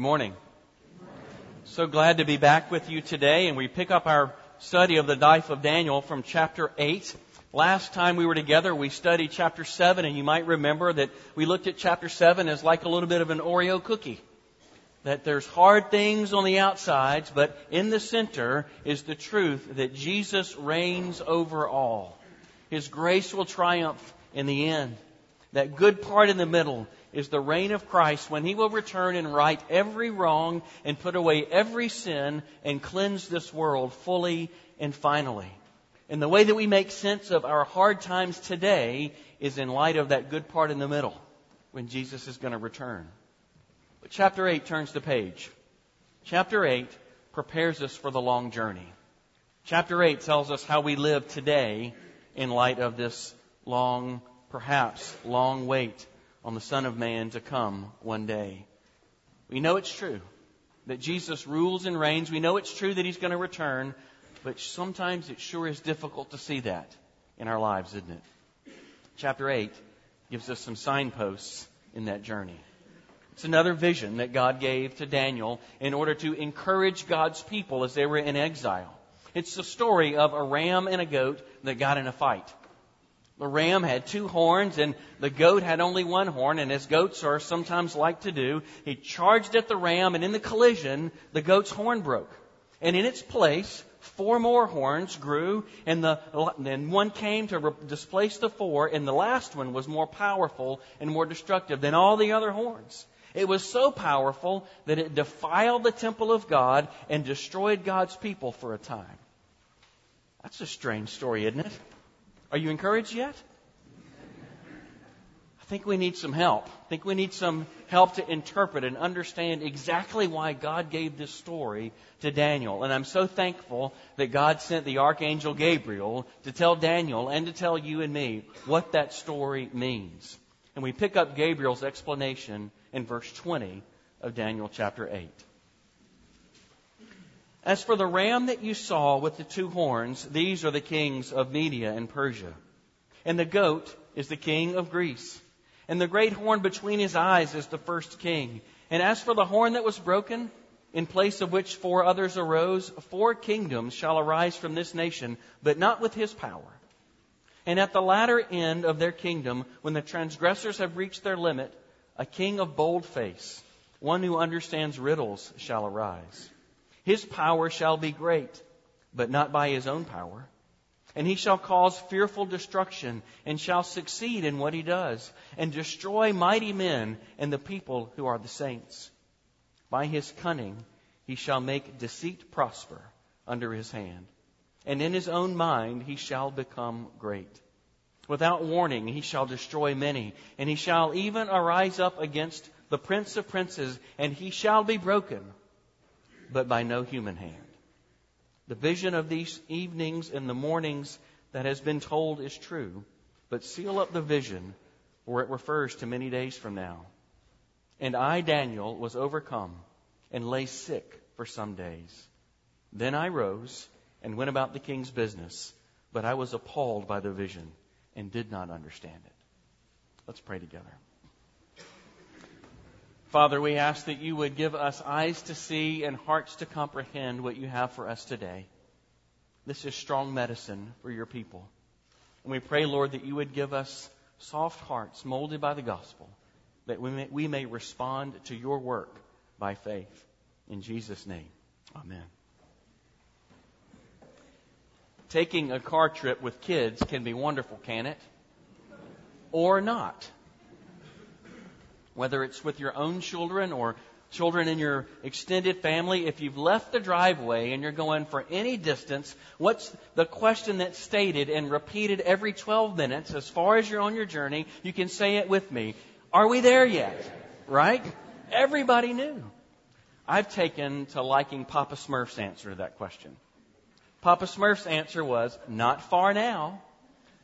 Good morning. So glad to be back with you today, and we pick up our study of the life of Daniel from chapter 8. Last time we were together, we studied chapter 7, and you might remember that we looked at chapter 7 as like a little bit of an Oreo cookie. That there's hard things on the outsides, but in the center is the truth that Jesus reigns over all. His grace will triumph in the end. That good part in the middle is the reign of Christ when he will return and right every wrong and put away every sin and cleanse this world fully and finally. And the way that we make sense of our hard times today is in light of that good part in the middle when Jesus is going to return. But chapter 8 turns the page. Chapter 8 prepares us for the long journey. Chapter 8 tells us how we live today in light of this long, perhaps long wait on the Son of Man to come one day. We know it's true that Jesus rules and reigns. We know it's true that He's going to return, but sometimes it sure is difficult to see that in our lives, isn't it? Chapter 8 gives us some signposts in that journey. It's another vision that God gave to Daniel in order to encourage God's people as they were in exile. It's the story of a ram and a goat that got in a fight. The ram had two horns and the goat had only one horn, and as goats are sometimes like to do, he charged at the ram, and in the collision, the goat's horn broke. And in its place, four more horns grew, and the one came to re- displace the four, and the last one was more powerful and more destructive than all the other horns. It was so powerful that it defiled the temple of God and destroyed God's people for a time. That's a strange story, isn't it? Are you encouraged yet? I think we need some help. I think we need some help to interpret and understand exactly why God gave this story to Daniel. And I'm so thankful that God sent the archangel Gabriel to tell Daniel and to tell you and me what that story means. And we pick up Gabriel's explanation in verse 20 of Daniel chapter 8. As for the ram that you saw with the two horns, these are the kings of Media and Persia. And the goat is the king of Greece. And the great horn between his eyes is the first king. And as for the horn that was broken, in place of which four others arose, four kingdoms shall arise from this nation, but not with his power. And at the latter end of their kingdom, when the transgressors have reached their limit, a king of bold face, one who understands riddles, shall arise. His power shall be great, but not by his own power. And he shall cause fearful destruction, and shall succeed in what he does, and destroy mighty men and the people who are the saints. By his cunning he shall make deceit prosper under his hand, and in his own mind he shall become great. Without warning he shall destroy many, and he shall even arise up against the prince of princes, and he shall be broken but by no human hand. The vision of these evenings and the mornings that has been told is true, but seal up the vision, for it refers to many days from now. And I, Daniel, was overcome and lay sick for some days. Then I rose and went about the king's business, but I was appalled by the vision and did not understand it. Let's pray together. Father, we ask that you would give us eyes to see and hearts to comprehend what you have for us today. This is strong medicine for your people. And we pray, Lord, that you would give us soft hearts molded by the gospel, that we may, we may respond to your work by faith. In Jesus' name, amen. Taking a car trip with kids can be wonderful, can it? Or not whether it's with your own children or children in your extended family, if you've left the driveway and you're going for any distance, what's the question that's stated and repeated every 12 minutes as far as you're on your journey? You can say it with me. Are we there yet? Right? Everybody knew. I've taken to liking Papa Smurf's answer to that question. Papa Smurf's answer was, not far now.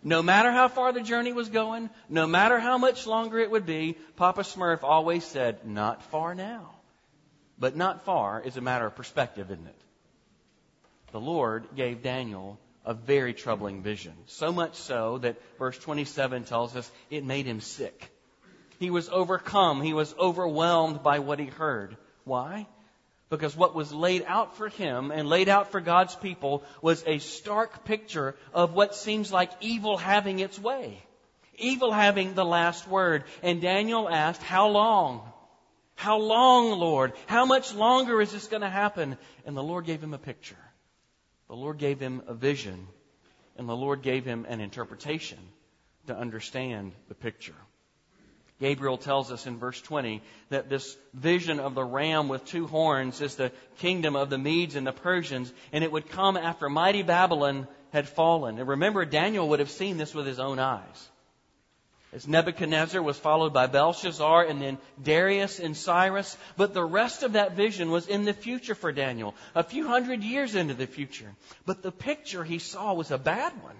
No matter how far the journey was going, no matter how much longer it would be, Papa Smurf always said, not far now. But not far is a matter of perspective, isn't it? The Lord gave Daniel a very troubling vision. So much so that verse 27 tells us it made him sick. He was overcome. He was overwhelmed by what he heard. Why? Because what was laid out for him and laid out for God's people was a stark picture of what seems like evil having its way. Evil having the last word. And Daniel asked, How long? How long, Lord? How much longer is this going to happen? And the Lord gave him a picture. The Lord gave him a vision. And the Lord gave him an interpretation to understand the picture. Gabriel tells us in verse 20 that this vision of the ram with two horns is the kingdom of the Medes and the Persians, and it would come after mighty Babylon had fallen. And remember, Daniel would have seen this with his own eyes. As Nebuchadnezzar was followed by Belshazzar and then Darius and Cyrus, but the rest of that vision was in the future for Daniel, a few hundred years into the future. But the picture he saw was a bad one.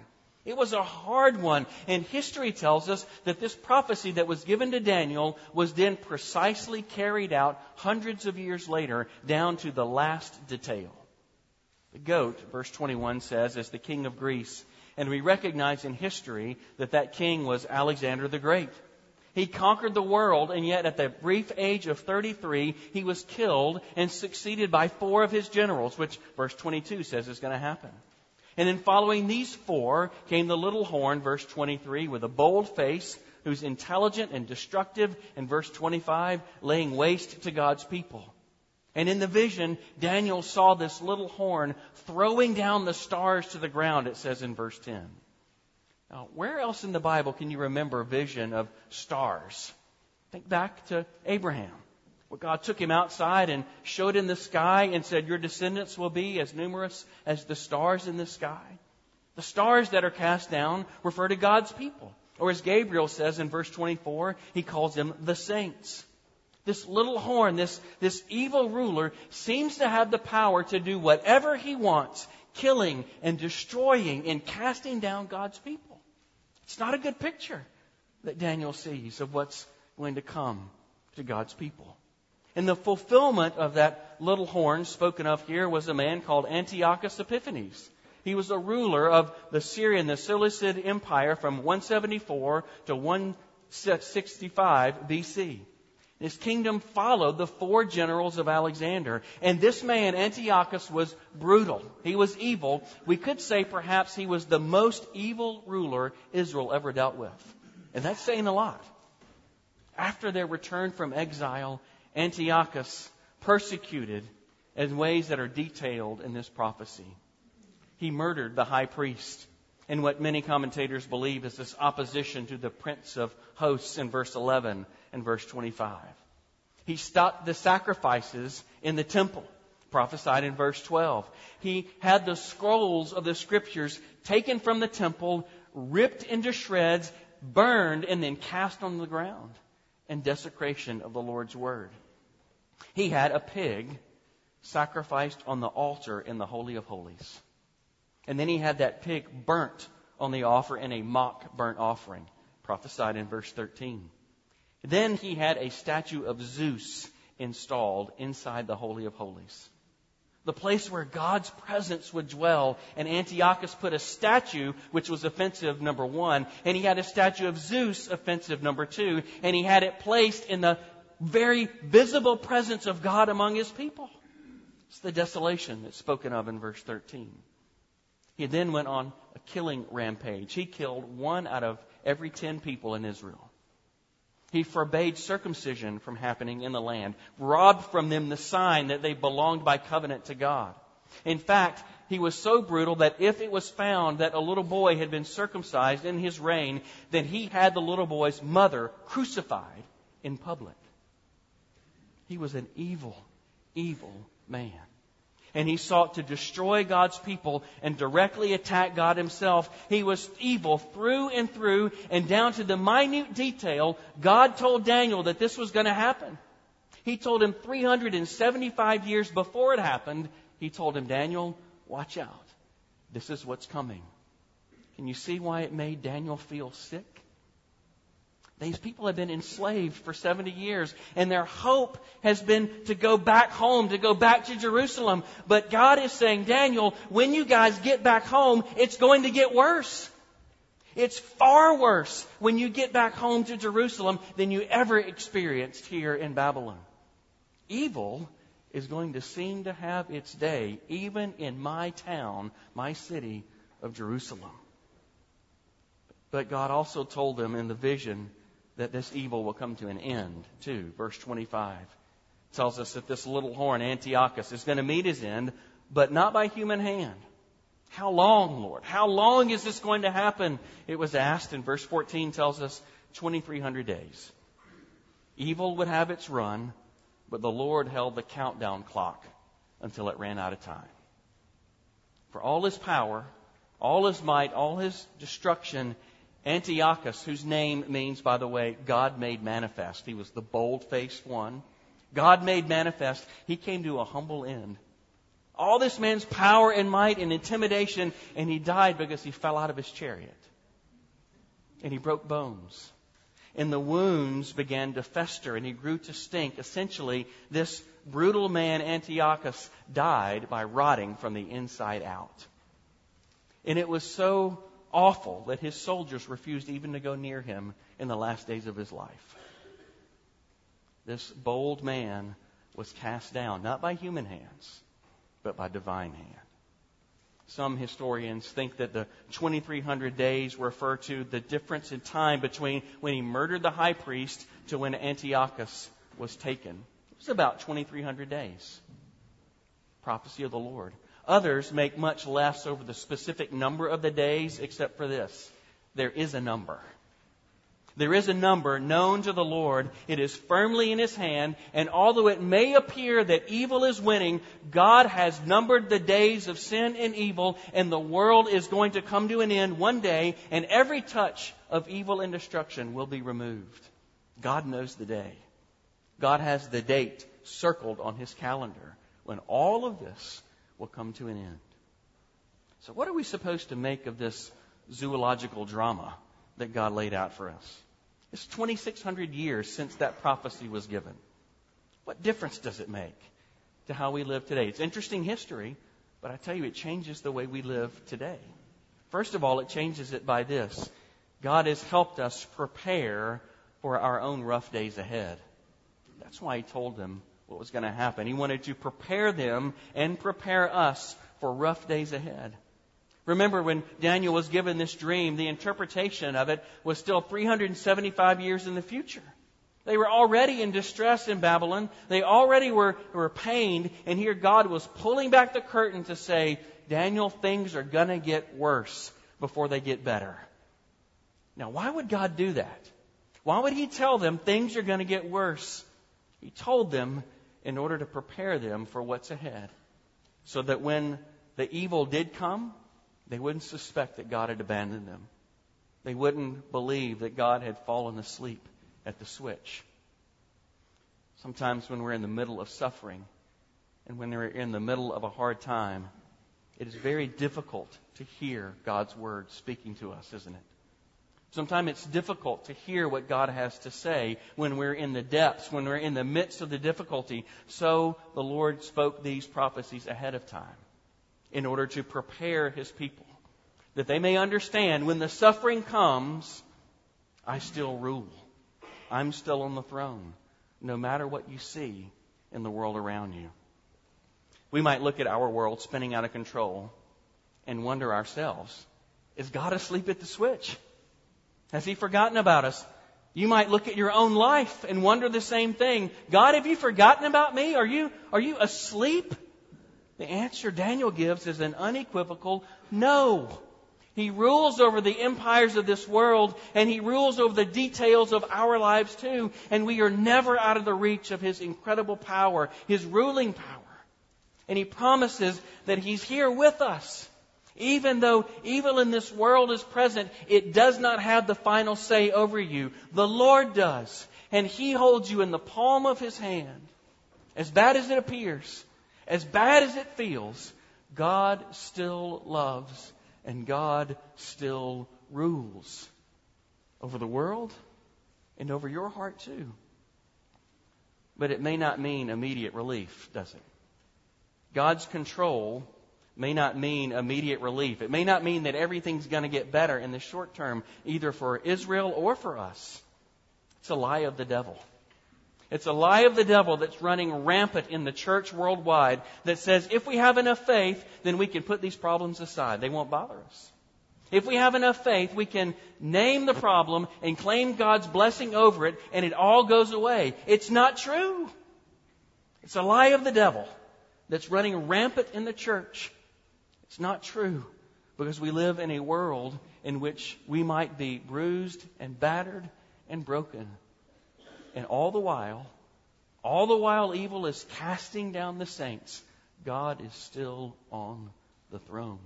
It was a hard one. And history tells us that this prophecy that was given to Daniel was then precisely carried out hundreds of years later down to the last detail. The goat, verse 21 says, is the king of Greece. And we recognize in history that that king was Alexander the Great. He conquered the world, and yet at the brief age of 33, he was killed and succeeded by four of his generals, which verse 22 says is going to happen. And then following these four came the little horn, verse 23, with a bold face, who's intelligent and destructive, and verse 25, laying waste to God's people. And in the vision, Daniel saw this little horn throwing down the stars to the ground, it says in verse 10. Now, where else in the Bible can you remember a vision of stars? Think back to Abraham. Where God took him outside and showed him the sky and said, Your descendants will be as numerous as the stars in the sky. The stars that are cast down refer to God's people. Or as Gabriel says in verse 24, he calls them the saints. This little horn, this, this evil ruler, seems to have the power to do whatever he wants, killing and destroying and casting down God's people. It's not a good picture that Daniel sees of what's going to come to God's people. And the fulfillment of that little horn spoken of here was a man called Antiochus Epiphanes. He was a ruler of the Syrian, the Seleucid Empire from 174 to 165 BC. His kingdom followed the four generals of Alexander. And this man, Antiochus, was brutal. He was evil. We could say perhaps he was the most evil ruler Israel ever dealt with. And that's saying a lot. After their return from exile, Antiochus persecuted in ways that are detailed in this prophecy. He murdered the high priest in what many commentators believe is this opposition to the prince of hosts in verse 11 and verse 25. He stopped the sacrifices in the temple, prophesied in verse 12. He had the scrolls of the scriptures taken from the temple, ripped into shreds, burned, and then cast on the ground in desecration of the Lord's word. He had a pig sacrificed on the altar in the Holy of Holies. And then he had that pig burnt on the offer in a mock burnt offering, prophesied in verse 13. Then he had a statue of Zeus installed inside the Holy of Holies. The place where God's presence would dwell. And Antiochus put a statue, which was offensive, number one. And he had a statue of Zeus, offensive, number two. And he had it placed in the very visible presence of God among his people. It's the desolation that's spoken of in verse 13. He then went on a killing rampage. He killed one out of every ten people in Israel. He forbade circumcision from happening in the land, robbed from them the sign that they belonged by covenant to God. In fact, he was so brutal that if it was found that a little boy had been circumcised in his reign, then he had the little boy's mother crucified in public. He was an evil, evil man. And he sought to destroy God's people and directly attack God himself. He was evil through and through and down to the minute detail. God told Daniel that this was going to happen. He told him 375 years before it happened, he told him, Daniel, watch out. This is what's coming. Can you see why it made Daniel feel sick? These people have been enslaved for 70 years, and their hope has been to go back home, to go back to Jerusalem. But God is saying, Daniel, when you guys get back home, it's going to get worse. It's far worse when you get back home to Jerusalem than you ever experienced here in Babylon. Evil is going to seem to have its day, even in my town, my city of Jerusalem. But God also told them in the vision that this evil will come to an end, too. Verse 25 tells us that this little horn, Antiochus, is going to meet his end, but not by human hand. How long, Lord? How long is this going to happen? It was asked, and verse 14 tells us 2,300 days. Evil would have its run, but the Lord held the countdown clock until it ran out of time. For all his power, all his might, all his destruction, Antiochus, whose name means, by the way, God made manifest. He was the bold faced one. God made manifest. He came to a humble end. All this man's power and might and intimidation, and he died because he fell out of his chariot. And he broke bones. And the wounds began to fester and he grew to stink. Essentially, this brutal man, Antiochus, died by rotting from the inside out. And it was so awful that his soldiers refused even to go near him in the last days of his life. This bold man was cast down, not by human hands, but by divine hand. Some historians think that the 2300 days refer to the difference in time between when he murdered the high priest to when Antiochus was taken. It was about 2300 days. Prophecy of the Lord. Others make much less over the specific number of the days, except for this. There is a number. There is a number known to the Lord. It is firmly in His hand, and although it may appear that evil is winning, God has numbered the days of sin and evil, and the world is going to come to an end one day, and every touch of evil and destruction will be removed. God knows the day. God has the date circled on His calendar when all of this will come to an end. So, what are we supposed to make of this zoological drama that God laid out for us? It's 2,600 years since that prophecy was given. What difference does it make to how we live today? It's interesting history, but I tell you, it changes the way we live today. First of all, it changes it by this God has helped us prepare for our own rough days ahead. That's why He told them what was going to happen. He wanted to prepare them and prepare us for rough days ahead. Remember when Daniel was given this dream, the interpretation of it was still 375 years in the future. They were already in distress in Babylon. They already were, were pained. And here God was pulling back the curtain to say, Daniel, things are going to get worse before they get better. Now, why would God do that? Why would He tell them things are going to get worse? He told them in order to prepare them for what's ahead. So that when the evil did come, they wouldn't suspect that God had abandoned them. They wouldn't believe that God had fallen asleep at the switch. Sometimes when we're in the middle of suffering and when we're in the middle of a hard time, it is very difficult to hear God's word speaking to us, isn't it? Sometimes it's difficult to hear what God has to say when we're in the depths, when we're in the midst of the difficulty. So the Lord spoke these prophecies ahead of time in order to prepare His people, that they may understand when the suffering comes, I still rule. I'm still on the throne, no matter what you see in the world around you. We might look at our world spinning out of control and wonder ourselves, is God asleep at the switch? Has he forgotten about us? You might look at your own life and wonder the same thing. God, have you forgotten about me? Are you, are you asleep? The answer Daniel gives is an unequivocal no. He rules over the empires of this world and he rules over the details of our lives too. And we are never out of the reach of his incredible power, his ruling power. And he promises that he's here with us. Even though evil in this world is present, it does not have the final say over you. The Lord does. And He holds you in the palm of His hand. As bad as it appears, as bad as it feels, God still loves and God still rules over the world and over your heart too. But it may not mean immediate relief, does it? God's control may not mean immediate relief. It may not mean that everything's going to get better in the short term, either for Israel or for us. It's a lie of the devil. It's a lie of the devil that's running rampant in the church worldwide that says if we have enough faith, then we can put these problems aside. They won't bother us. If we have enough faith, we can name the problem and claim God's blessing over it, and it all goes away. It's not true. It's a lie of the devil that's running rampant in the church. It's not true because we live in a world in which we might be bruised and battered and broken. And all the while, all the while evil is casting down the saints, God is still on the throne.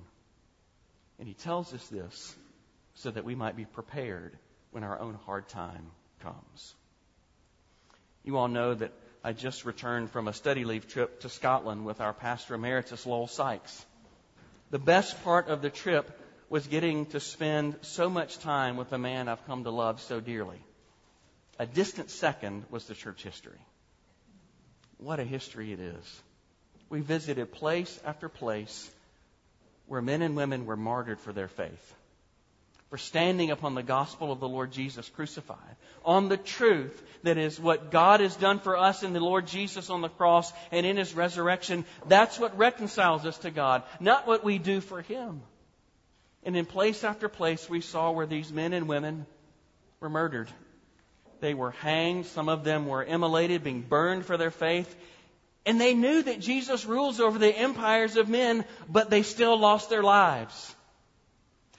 And he tells us this so that we might be prepared when our own hard time comes. You all know that I just returned from a study leave trip to Scotland with our pastor emeritus, Lowell Sykes. The best part of the trip was getting to spend so much time with the man I've come to love so dearly. A distant second was the church history. What a history it is. We visited place after place where men and women were martyred for their faith, for standing upon the gospel of the Lord Jesus crucified, on the truth that is what God has done for us in the Lord Jesus on the cross and in His resurrection. That's what reconciles us to God, not what we do for Him. And in place after place, we saw where these men and women were murdered. They were hanged. Some of them were immolated, being burned for their faith. And they knew that Jesus rules over the empires of men, but they still lost their lives.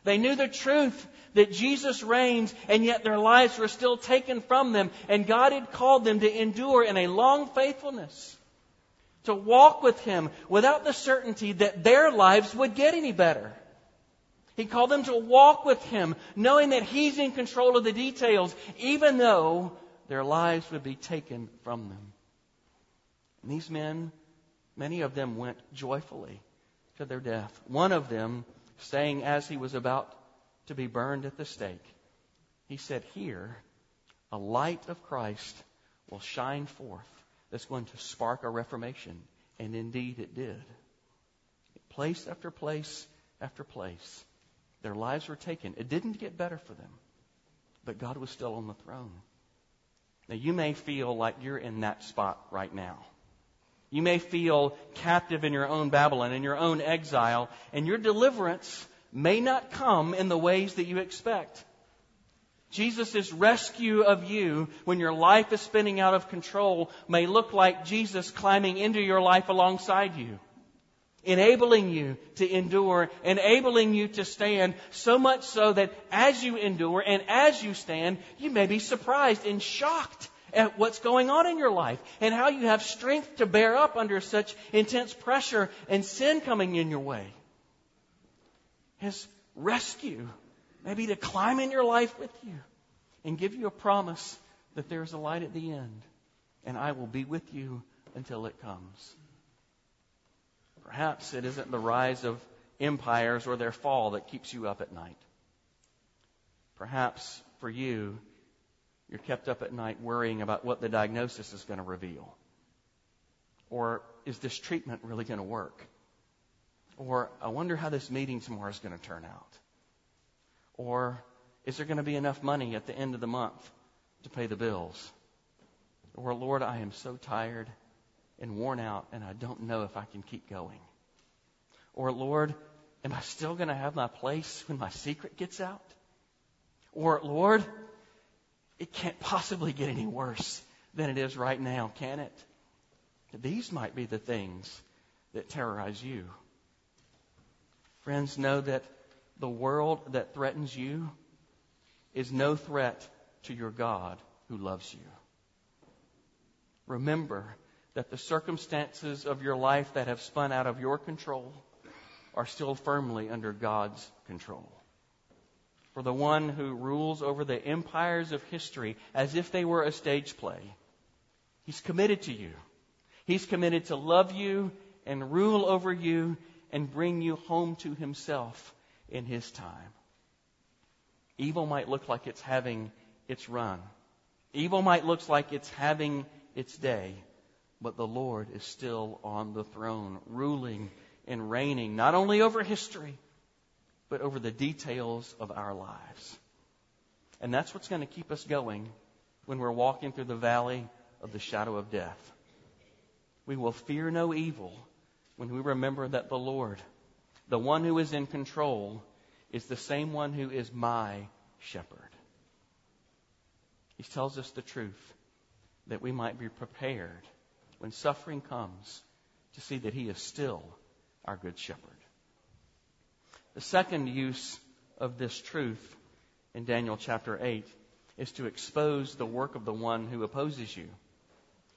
They knew the truth that Jesus reigns, and yet their lives were still taken from them. And God had called them to endure in a long faithfulness, to walk with Him without the certainty that their lives would get any better. He called them to walk with Him, knowing that He's in control of the details, even though their lives would be taken from them. And these men, many of them went joyfully to their death. One of them, saying as he was about to be burned at the stake, he said, Here, a light of Christ will shine forth that's going to spark a reformation. And indeed it did. Place after place after place, their lives were taken. It didn't get better for them, but God was still on the throne. Now, you may feel like you're in that spot right now. You may feel captive in your own Babylon, in your own exile, and your deliverance may not come in the ways that you expect. Jesus' rescue of you when your life is spinning out of control may look like Jesus climbing into your life alongside you, enabling you to endure, enabling you to stand, so much so that as you endure and as you stand, you may be surprised and shocked at what's going on in your life and how you have strength to bear up under such intense pressure and sin coming in your way. His rescue, maybe to climb in your life with you and give you a promise that there's a light at the end and I will be with you until it comes. Perhaps it isn't the rise of empires or their fall that keeps you up at night. Perhaps for you, you're kept up at night worrying about what the diagnosis is going to reveal. Or is this treatment really going to work? Or I wonder how this meeting tomorrow is going to turn out. Or is there going to be enough money at the end of the month to pay the bills? Or Lord, I am so tired and worn out and I don't know if I can keep going. Or Lord, am I still going to have my place when my secret gets out? Or Lord, it can't possibly get any worse than it is right now, can it? These might be the things that terrorize you. Friends, know that the world that threatens you is no threat to your God who loves you. Remember that the circumstances of your life that have spun out of your control are still firmly under God's control for the one who rules over the empires of history as if they were a stage play. He's committed to you. He's committed to love you and rule over you and bring you home to himself in his time. Evil might look like it's having its run. Evil might look like it's having its day, but the Lord is still on the throne, ruling and reigning, not only over history, but over the details of our lives. And that's what's going to keep us going when we're walking through the valley of the shadow of death. We will fear no evil when we remember that the Lord, the one who is in control, is the same one who is my shepherd. He tells us the truth that we might be prepared when suffering comes to see that He is still our good shepherd. The second use of this truth in Daniel chapter 8 is to expose the work of the one who opposes you.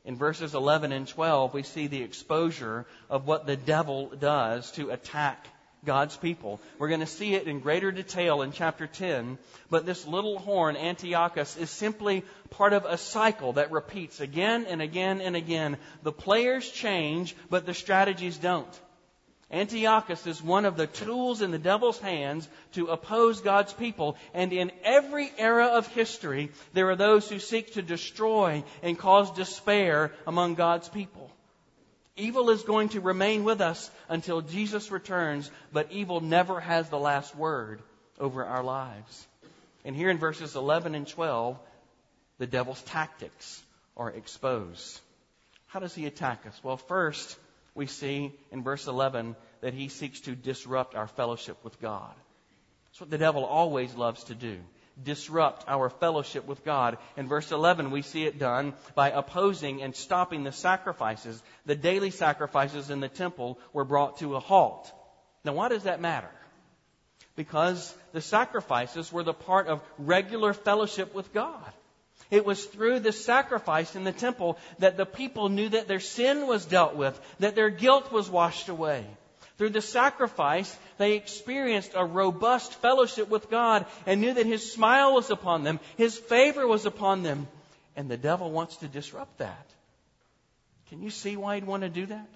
In verses 11 and 12, we see the exposure of what the devil does to attack God's people. We're going to see it in greater detail in chapter 10, but this little horn, Antiochus, is simply part of a cycle that repeats again and again and again. The players change, but the strategies don't. Antiochus is one of the tools in the devil's hands to oppose God's people. And in every era of history, there are those who seek to destroy and cause despair among God's people. Evil is going to remain with us until Jesus returns, but evil never has the last word over our lives. And here in verses 11 and 12, the devil's tactics are exposed. How does he attack us? Well, first, we see in verse 11 that he seeks to disrupt our fellowship with God. That's what the devil always loves to do disrupt our fellowship with God. In verse 11, we see it done by opposing and stopping the sacrifices. The daily sacrifices in the temple were brought to a halt. Now, why does that matter? Because the sacrifices were the part of regular fellowship with God. It was through the sacrifice in the temple that the people knew that their sin was dealt with, that their guilt was washed away. Through the sacrifice, they experienced a robust fellowship with God and knew that His smile was upon them, His favor was upon them. And the devil wants to disrupt that. Can you see why he'd want to do that?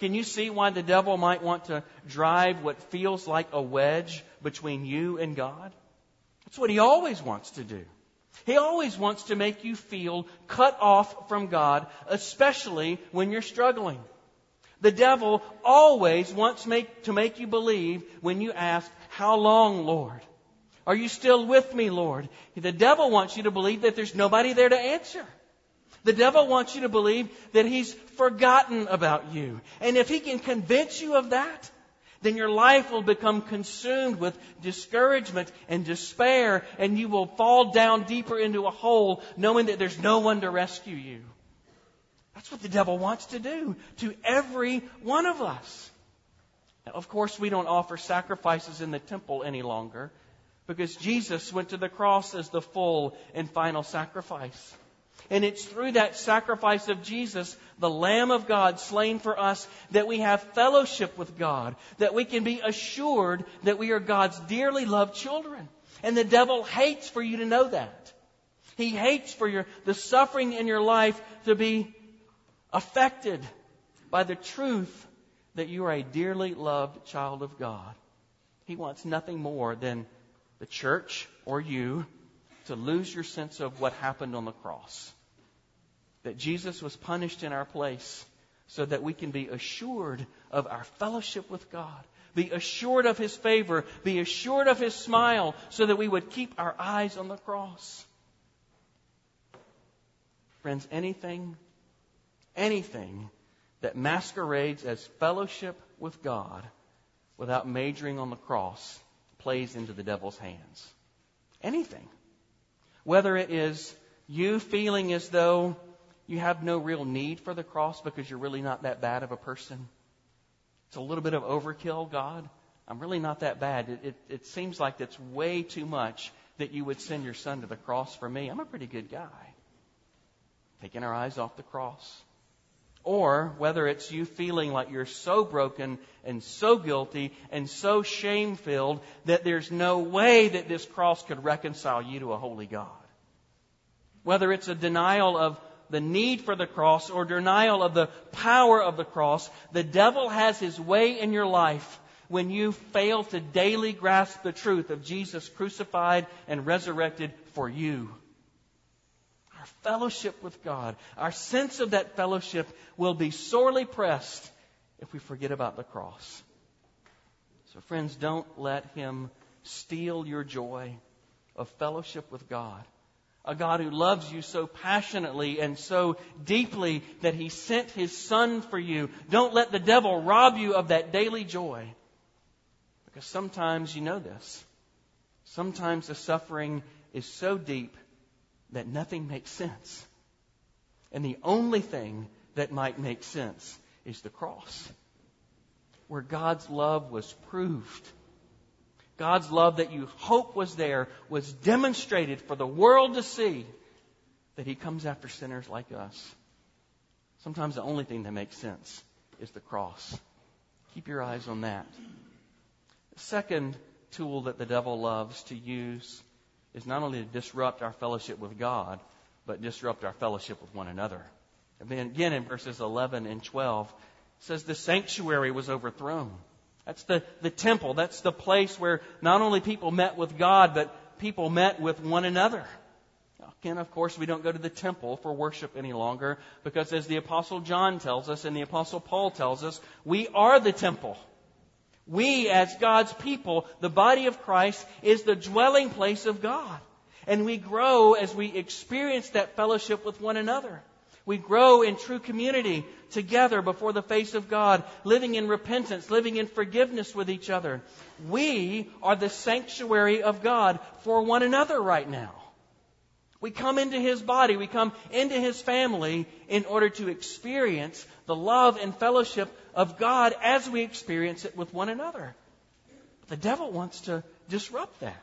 Can you see why the devil might want to drive what feels like a wedge between you and God? That's what he always wants to do. He always wants to make you feel cut off from God, especially when you're struggling. The devil always wants make, to make you believe when you ask, How long, Lord? Are you still with me, Lord? The devil wants you to believe that there's nobody there to answer. The devil wants you to believe that he's forgotten about you. And if he can convince you of that, then your life will become consumed with discouragement and despair, and you will fall down deeper into a hole knowing that there's no one to rescue you. That's what the devil wants to do to every one of us. Now, of course, we don't offer sacrifices in the temple any longer because Jesus went to the cross as the full and final sacrifice. And it's through that sacrifice of Jesus, the Lamb of God slain for us, that we have fellowship with God, that we can be assured that we are God's dearly loved children. And the devil hates for you to know that. He hates for your, the suffering in your life to be affected by the truth that you are a dearly loved child of God. He wants nothing more than the church or you to lose your sense of what happened on the cross. That Jesus was punished in our place so that we can be assured of our fellowship with God, be assured of His favor, be assured of His smile, so that we would keep our eyes on the cross. Friends, anything anything that masquerades as fellowship with God without majoring on the cross plays into the devil's hands. Anything. Whether it is you feeling as though you have no real need for the cross because you're really not that bad of a person. It's a little bit of overkill, God. I'm really not that bad. It, it, it seems like that's way too much that you would send your son to the cross for me. I'm a pretty good guy. Taking our eyes off the cross. Or whether it's you feeling like you're so broken and so guilty and so shame filled that there's no way that this cross could reconcile you to a holy God. Whether it's a denial of the need for the cross or denial of the power of the cross, the devil has his way in your life when you fail to daily grasp the truth of Jesus crucified and resurrected for you Our fellowship with God, our sense of that fellowship will be sorely pressed if we forget about the cross. So, friends, don't let Him steal your joy of fellowship with God A God who loves you so passionately and so deeply that he sent his son for you. Don't let the devil rob you of that daily joy. Because sometimes you know this. Sometimes the suffering is so deep that nothing makes sense. And the only thing that might make sense is the cross, where God's love was proved. God's love that you hope was there was demonstrated for the world to see that He comes after sinners like us. Sometimes the only thing that makes sense is the cross. Keep your eyes on that. The second tool that the devil loves to use is not only to disrupt our fellowship with God, but disrupt our fellowship with one another. And then again in verses 11 and 12, it says the sanctuary was overthrown. That's the, the temple. That's the place where not only people met with God, but people met with one another. Again, of course, we don't go to the temple for worship any longer because as the apostle John tells us and the apostle Paul tells us, we are the temple. We, as God's people, the body of Christ, is the dwelling place of God. And we grow as we experience that fellowship with one another. We grow in true community together before the face of God, living in repentance, living in forgiveness with each other. We are the sanctuary of God for one another right now. We come into His body, we come into His family in order to experience the love and fellowship of God as we experience it with one another. The devil wants to disrupt that.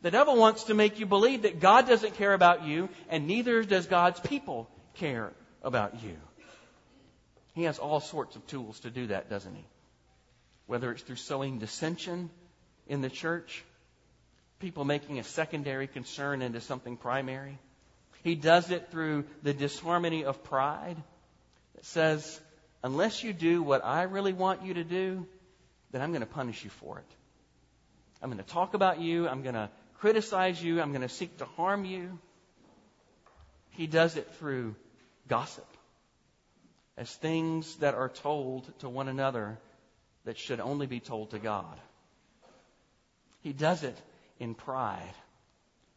The devil wants to make you believe that God doesn't care about you, and neither does God's people care about you. He has all sorts of tools to do that, doesn't he? Whether it's through sowing dissension in the church, people making a secondary concern into something primary. He does it through the disharmony of pride that says, unless you do what I really want you to do, then I'm going to punish you for it. I'm going to talk about you. I'm going to criticize you. I'm going to seek to harm you. He does it through gossip as things that are told to one another that should only be told to God. He does it in pride.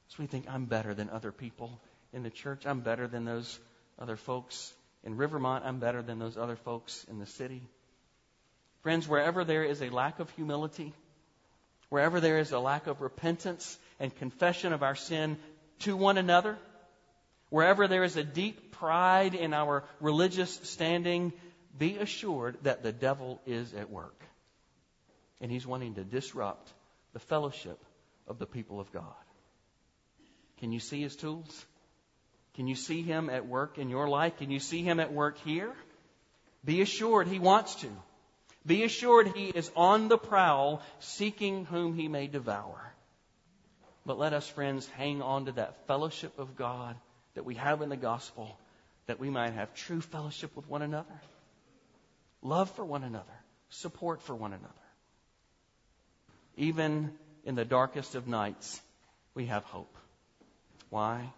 So we think, I'm better than other people in the church. I'm better than those other folks in Rivermont. I'm better than those other folks in the city. Friends, wherever there is a lack of humility, wherever there is a lack of repentance and confession of our sin to one another, Wherever there is a deep pride in our religious standing, be assured that the devil is at work. And he's wanting to disrupt the fellowship of the people of God. Can you see his tools? Can you see him at work in your life? Can you see him at work here? Be assured he wants to. Be assured he is on the prowl, seeking whom he may devour. But let us, friends, hang on to that fellowship of God that we have in the gospel that we might have true fellowship with one another, love for one another, support for one another. Even in the darkest of nights, we have hope. Why?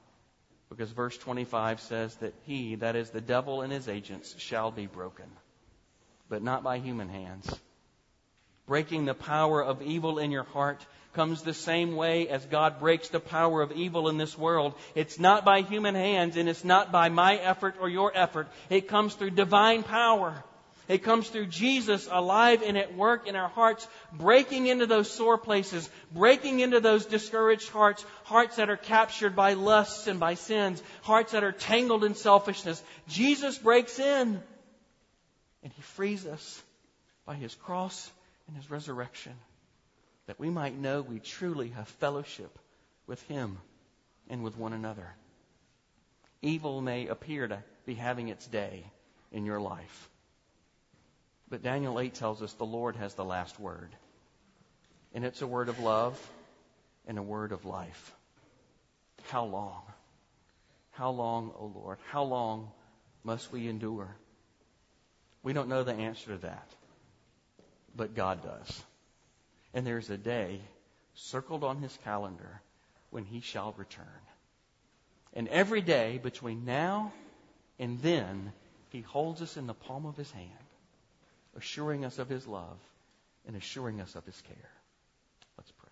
Because verse 25 says that he, that is the devil and his agents, shall be broken, but not by human hands. Breaking the power of evil in your heart comes the same way as God breaks the power of evil in this world. It's not by human hands and it's not by my effort or your effort. It comes through divine power. It comes through Jesus alive and at work in our hearts, breaking into those sore places, breaking into those discouraged hearts, hearts that are captured by lusts and by sins, hearts that are tangled in selfishness. Jesus breaks in and he frees us by his cross and his resurrection that we might know we truly have fellowship with Him and with one another. Evil may appear to be having its day in your life. But Daniel 8 tells us the Lord has the last word. And it's a word of love and a word of life. How long? How long, O oh Lord? How long must we endure? We don't know the answer to that, but God does. And there's a day circled on his calendar when he shall return. And every day between now and then, he holds us in the palm of his hand, assuring us of his love and assuring us of his care. Let's pray.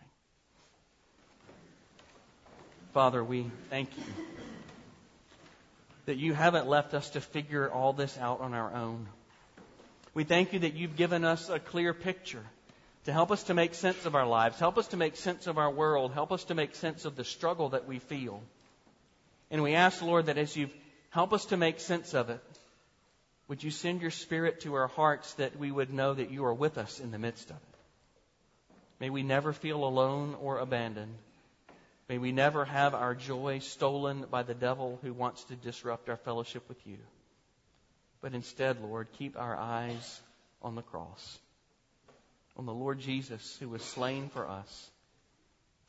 Father, we thank you that you haven't left us to figure all this out on our own. We thank you that you've given us a clear picture to help us to make sense of our lives, help us to make sense of our world, help us to make sense of the struggle that we feel. And we ask, Lord, that as you help us to make sense of it, would you send your Spirit to our hearts that we would know that you are with us in the midst of it? May we never feel alone or abandoned. May we never have our joy stolen by the devil who wants to disrupt our fellowship with you. But instead, Lord, keep our eyes on the cross, on the Lord Jesus who was slain for us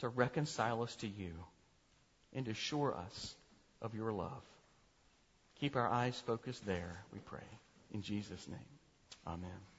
to reconcile us to you and assure us of your love. Keep our eyes focused there, we pray. In Jesus' name, amen.